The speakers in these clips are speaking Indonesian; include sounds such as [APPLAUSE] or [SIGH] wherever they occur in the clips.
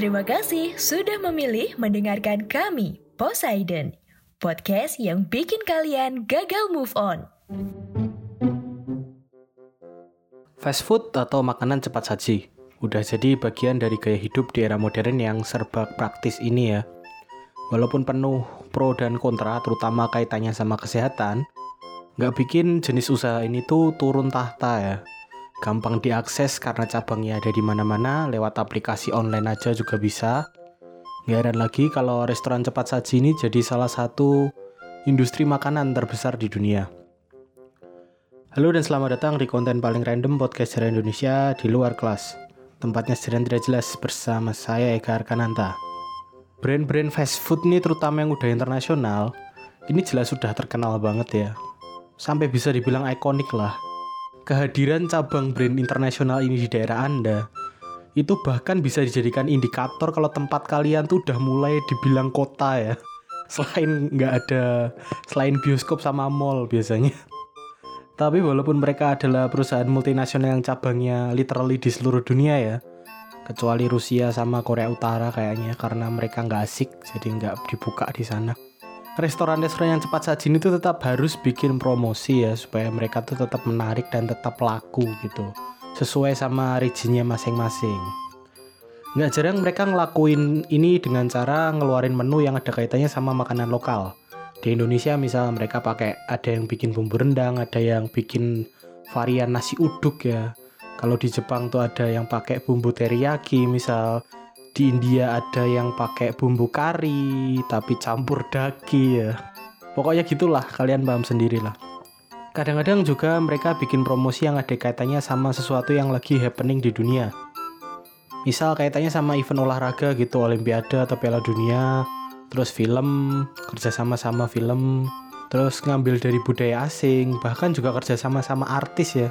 Terima kasih sudah memilih mendengarkan kami, Poseidon, podcast yang bikin kalian gagal move on. Fast food atau makanan cepat saji udah jadi bagian dari gaya hidup di era modern yang serba praktis ini ya. Walaupun penuh pro dan kontra, terutama kaitannya sama kesehatan, nggak bikin jenis usaha ini tuh turun tahta ya. Gampang diakses karena cabangnya ada di mana-mana, lewat aplikasi online aja juga bisa. Nggak heran lagi kalau restoran cepat saji ini jadi salah satu industri makanan terbesar di dunia. Halo dan selamat datang di konten paling random podcast sejarah Indonesia di luar kelas. Tempatnya sedang tidak jelas bersama saya Eka Arkananta. Brand-brand fast food ini terutama yang udah internasional, ini jelas sudah terkenal banget ya. Sampai bisa dibilang ikonik lah. Kehadiran cabang brand internasional ini di daerah Anda, itu bahkan bisa dijadikan indikator kalau tempat kalian tuh udah mulai dibilang kota ya. [LAUGHS] Selain nggak ada, selain bioskop sama mall biasanya. Tapi walaupun mereka adalah perusahaan multinasional yang cabangnya literally di seluruh dunia ya, kecuali Rusia sama Korea Utara kayaknya karena mereka nggak asik jadi nggak dibuka di sana. Restoran-restoran yang cepat saji itu tetap harus bikin promosi ya supaya mereka tuh tetap menarik dan tetap laku gitu, sesuai sama regionnya masing-masing. Nggak jarang mereka ngelakuin ini dengan cara ngeluarin menu yang ada kaitannya sama makanan lokal. Di Indonesia misal mereka pakai ada yang bikin bumbu rendang ada yang bikin varian nasi uduk ya. Kalau di Jepang tuh ada yang pakai bumbu teriyaki misal di India ada yang pakai bumbu kari tapi campur daki ya. Pokoknya gitulah kalian paham sendiri lah kadang-kadang juga mereka bikin promosi yang ada kaitannya sama sesuatu yang lagi happening di dunia. Misal kaitannya sama event olahraga gitu olimpiade atau piala dunia terus film kerjasama sama film terus ngambil dari budaya asing bahkan juga kerjasama sama artis ya.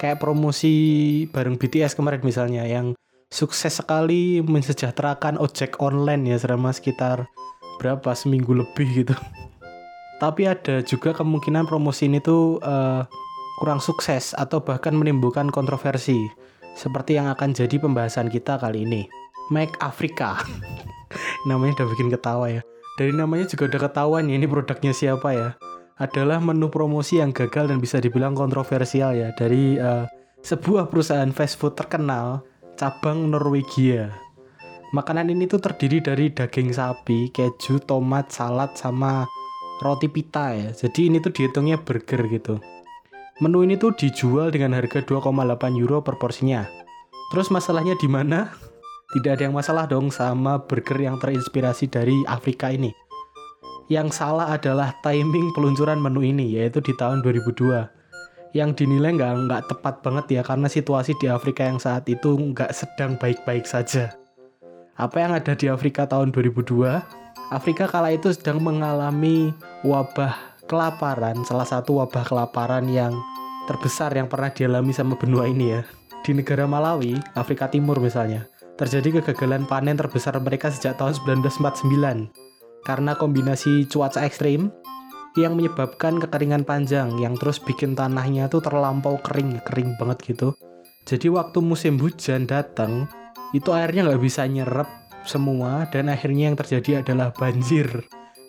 Kayak promosi bareng BTS kemarin misalnya yang sukses sekali mensejahterakan ojek online ya selama sekitar berapa? Seminggu lebih gitu. [LAUGHS] Tapi ada juga kemungkinan promosi ini tuh uh, kurang sukses atau bahkan menimbulkan kontroversi seperti yang akan jadi pembahasan kita kali ini. Make Africa. [LAUGHS] Namanya udah bikin ketawa ya. Dari namanya juga udah ketahuan ya ini produknya siapa ya. Adalah menu promosi yang gagal dan bisa dibilang kontroversial ya dari uh, sebuah perusahaan fast food terkenal cabang Norwegia. Makanan ini tuh terdiri dari daging sapi, keju, tomat, salad, sama roti pita ya. Jadi ini tuh dihitungnya burger gitu. Menu ini tuh dijual dengan harga 2,8 euro per porsinya. Terus masalahnya di mana? [LAUGHS] Tidak ada yang masalah dong sama burger yang terinspirasi dari Afrika ini. Yang salah adalah timing peluncuran menu ini, yaitu di tahun 2002. Yang dinilai nggak nggak tepat banget ya, karena situasi di Afrika yang saat itu nggak sedang baik-baik saja. Apa yang ada di Afrika tahun 2002? Afrika kala itu sedang mengalami wabah kelaparan, salah satu wabah kelaparan yang terbesar yang pernah dialami sama benua ini ya. Di negara Malawi, Afrika Timur misalnya, terjadi kegagalan panen terbesar mereka sejak tahun 1949 karena kombinasi cuaca ekstrim yang menyebabkan kekeringan panjang yang terus bikin tanahnya tuh terlampau kering, kering banget gitu. Jadi waktu musim hujan datang, itu airnya nggak bisa nyerap semua dan akhirnya yang terjadi adalah banjir.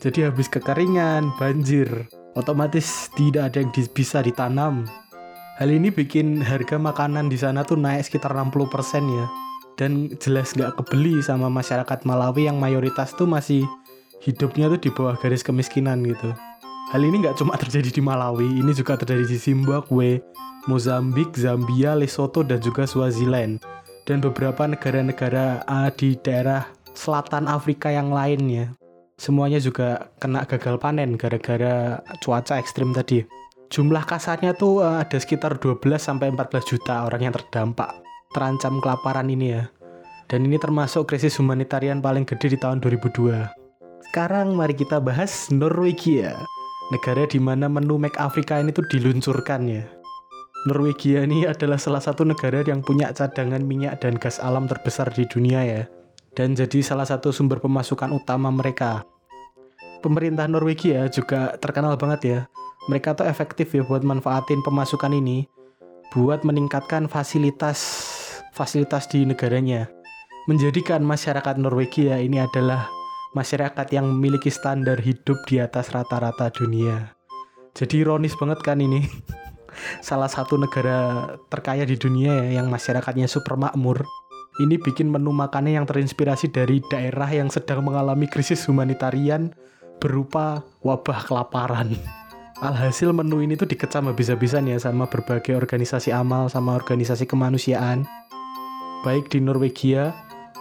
Jadi habis kekeringan, banjir, otomatis tidak ada yang bisa ditanam. Hal ini bikin harga makanan di sana tuh naik sekitar 60% ya dan jelas nggak kebeli sama masyarakat Malawi yang mayoritas tuh masih hidupnya tuh di bawah garis kemiskinan gitu. Hal ini nggak cuma terjadi di Malawi, ini juga terjadi di Zimbabwe, Mozambik, Zambia, Lesotho, dan juga Swaziland. Dan beberapa negara-negara uh, di daerah selatan Afrika yang lainnya. Semuanya juga kena gagal panen gara-gara cuaca ekstrim tadi. Jumlah kasarnya tuh uh, ada sekitar 12-14 juta orang yang terdampak terancam kelaparan ini ya. Dan ini termasuk krisis humanitarian paling gede di tahun 2002. Sekarang mari kita bahas Norwegia, negara di mana menu Make Africa ini tuh diluncurkan ya. Norwegia ini adalah salah satu negara yang punya cadangan minyak dan gas alam terbesar di dunia ya. Dan jadi salah satu sumber pemasukan utama mereka. Pemerintah Norwegia juga terkenal banget ya. Mereka tuh efektif ya buat manfaatin pemasukan ini buat meningkatkan fasilitas fasilitas di negaranya. menjadikan masyarakat Norwegia ini adalah masyarakat yang memiliki standar hidup di atas rata-rata dunia. Jadi ironis banget kan ini. [LAUGHS] Salah satu negara terkaya di dunia ya yang masyarakatnya super makmur. Ini bikin menu makannya yang terinspirasi dari daerah yang sedang mengalami krisis humanitarian berupa wabah kelaparan. [LAUGHS] Alhasil menu ini tuh dikecam habis-habisan ya sama berbagai organisasi amal sama organisasi kemanusiaan. Baik di Norwegia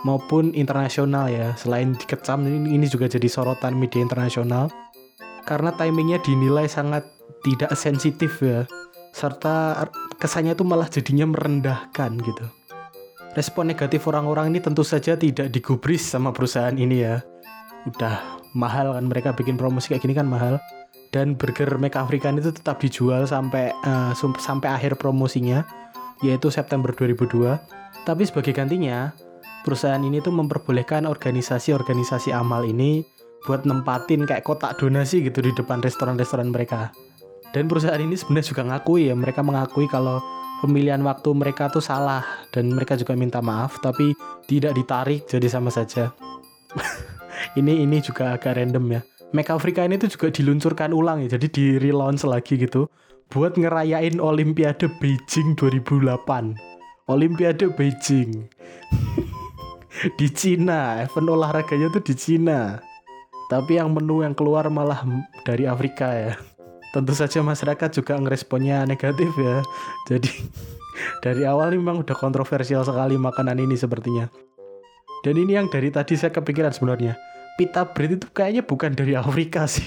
maupun internasional ya. Selain dikecam ini, juga jadi sorotan media internasional karena timingnya dinilai sangat tidak sensitif ya. Serta kesannya tuh malah jadinya merendahkan gitu. Respon negatif orang-orang ini tentu saja tidak digubris sama perusahaan ini ya. Udah mahal kan mereka bikin promosi kayak gini kan mahal dan burger Make African itu tetap dijual sampai uh, sampai akhir promosinya yaitu September 2002. Tapi sebagai gantinya, perusahaan ini tuh memperbolehkan organisasi-organisasi amal ini buat nempatin kayak kotak donasi gitu di depan restoran-restoran mereka. Dan perusahaan ini sebenarnya juga ngakui ya, mereka mengakui kalau pemilihan waktu mereka tuh salah dan mereka juga minta maaf tapi tidak ditarik jadi sama saja. [LAUGHS] ini ini juga agak random ya. Make Africa ini tuh juga diluncurkan ulang ya, jadi di relaunch lagi gitu buat ngerayain Olimpiade Beijing 2008. Olimpiade Beijing. [LAUGHS] di Cina, event olahraganya tuh di Cina. Tapi yang menu yang keluar malah dari Afrika ya. Tentu saja masyarakat juga ngeresponnya negatif ya. Jadi [LAUGHS] dari awal memang udah kontroversial sekali makanan ini sepertinya. Dan ini yang dari tadi saya kepikiran sebenarnya pita bread itu kayaknya bukan dari Afrika sih.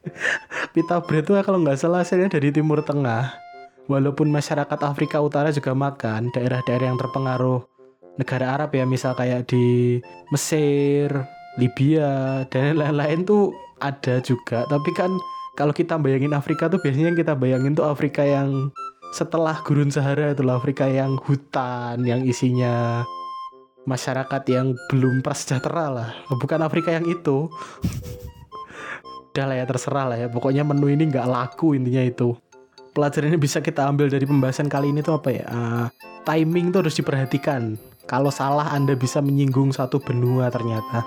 [LAUGHS] pita bread itu kalau nggak salah asalnya dari Timur Tengah. Walaupun masyarakat Afrika Utara juga makan, daerah-daerah yang terpengaruh negara Arab ya, misal kayak di Mesir, Libya, dan [LAUGHS] lain-lain tuh ada juga. Tapi kan kalau kita bayangin Afrika tuh biasanya yang kita bayangin tuh Afrika yang setelah gurun Sahara itu Afrika yang hutan, yang isinya masyarakat yang belum prasejahtera lah. Bukan Afrika yang itu. [LAUGHS] Udah lah ya terserah lah ya. Pokoknya menu ini nggak laku intinya itu. Pelajaran ini bisa kita ambil dari pembahasan kali ini tuh apa ya? Uh, timing tuh harus diperhatikan kalau salah anda bisa menyinggung satu benua ternyata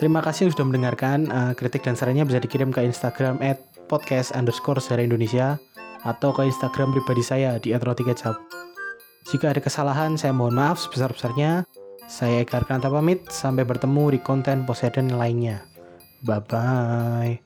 terima kasih sudah mendengarkan uh, kritik dan sarannya bisa dikirim ke Instagram at podcast underscore Indonesia atau ke Instagram pribadi saya di @rotikecap. Jika ada kesalahan, saya mohon maaf sebesar-besarnya. Saya Eka Arkanta pamit, sampai bertemu di konten Poseidon lainnya. Bye-bye.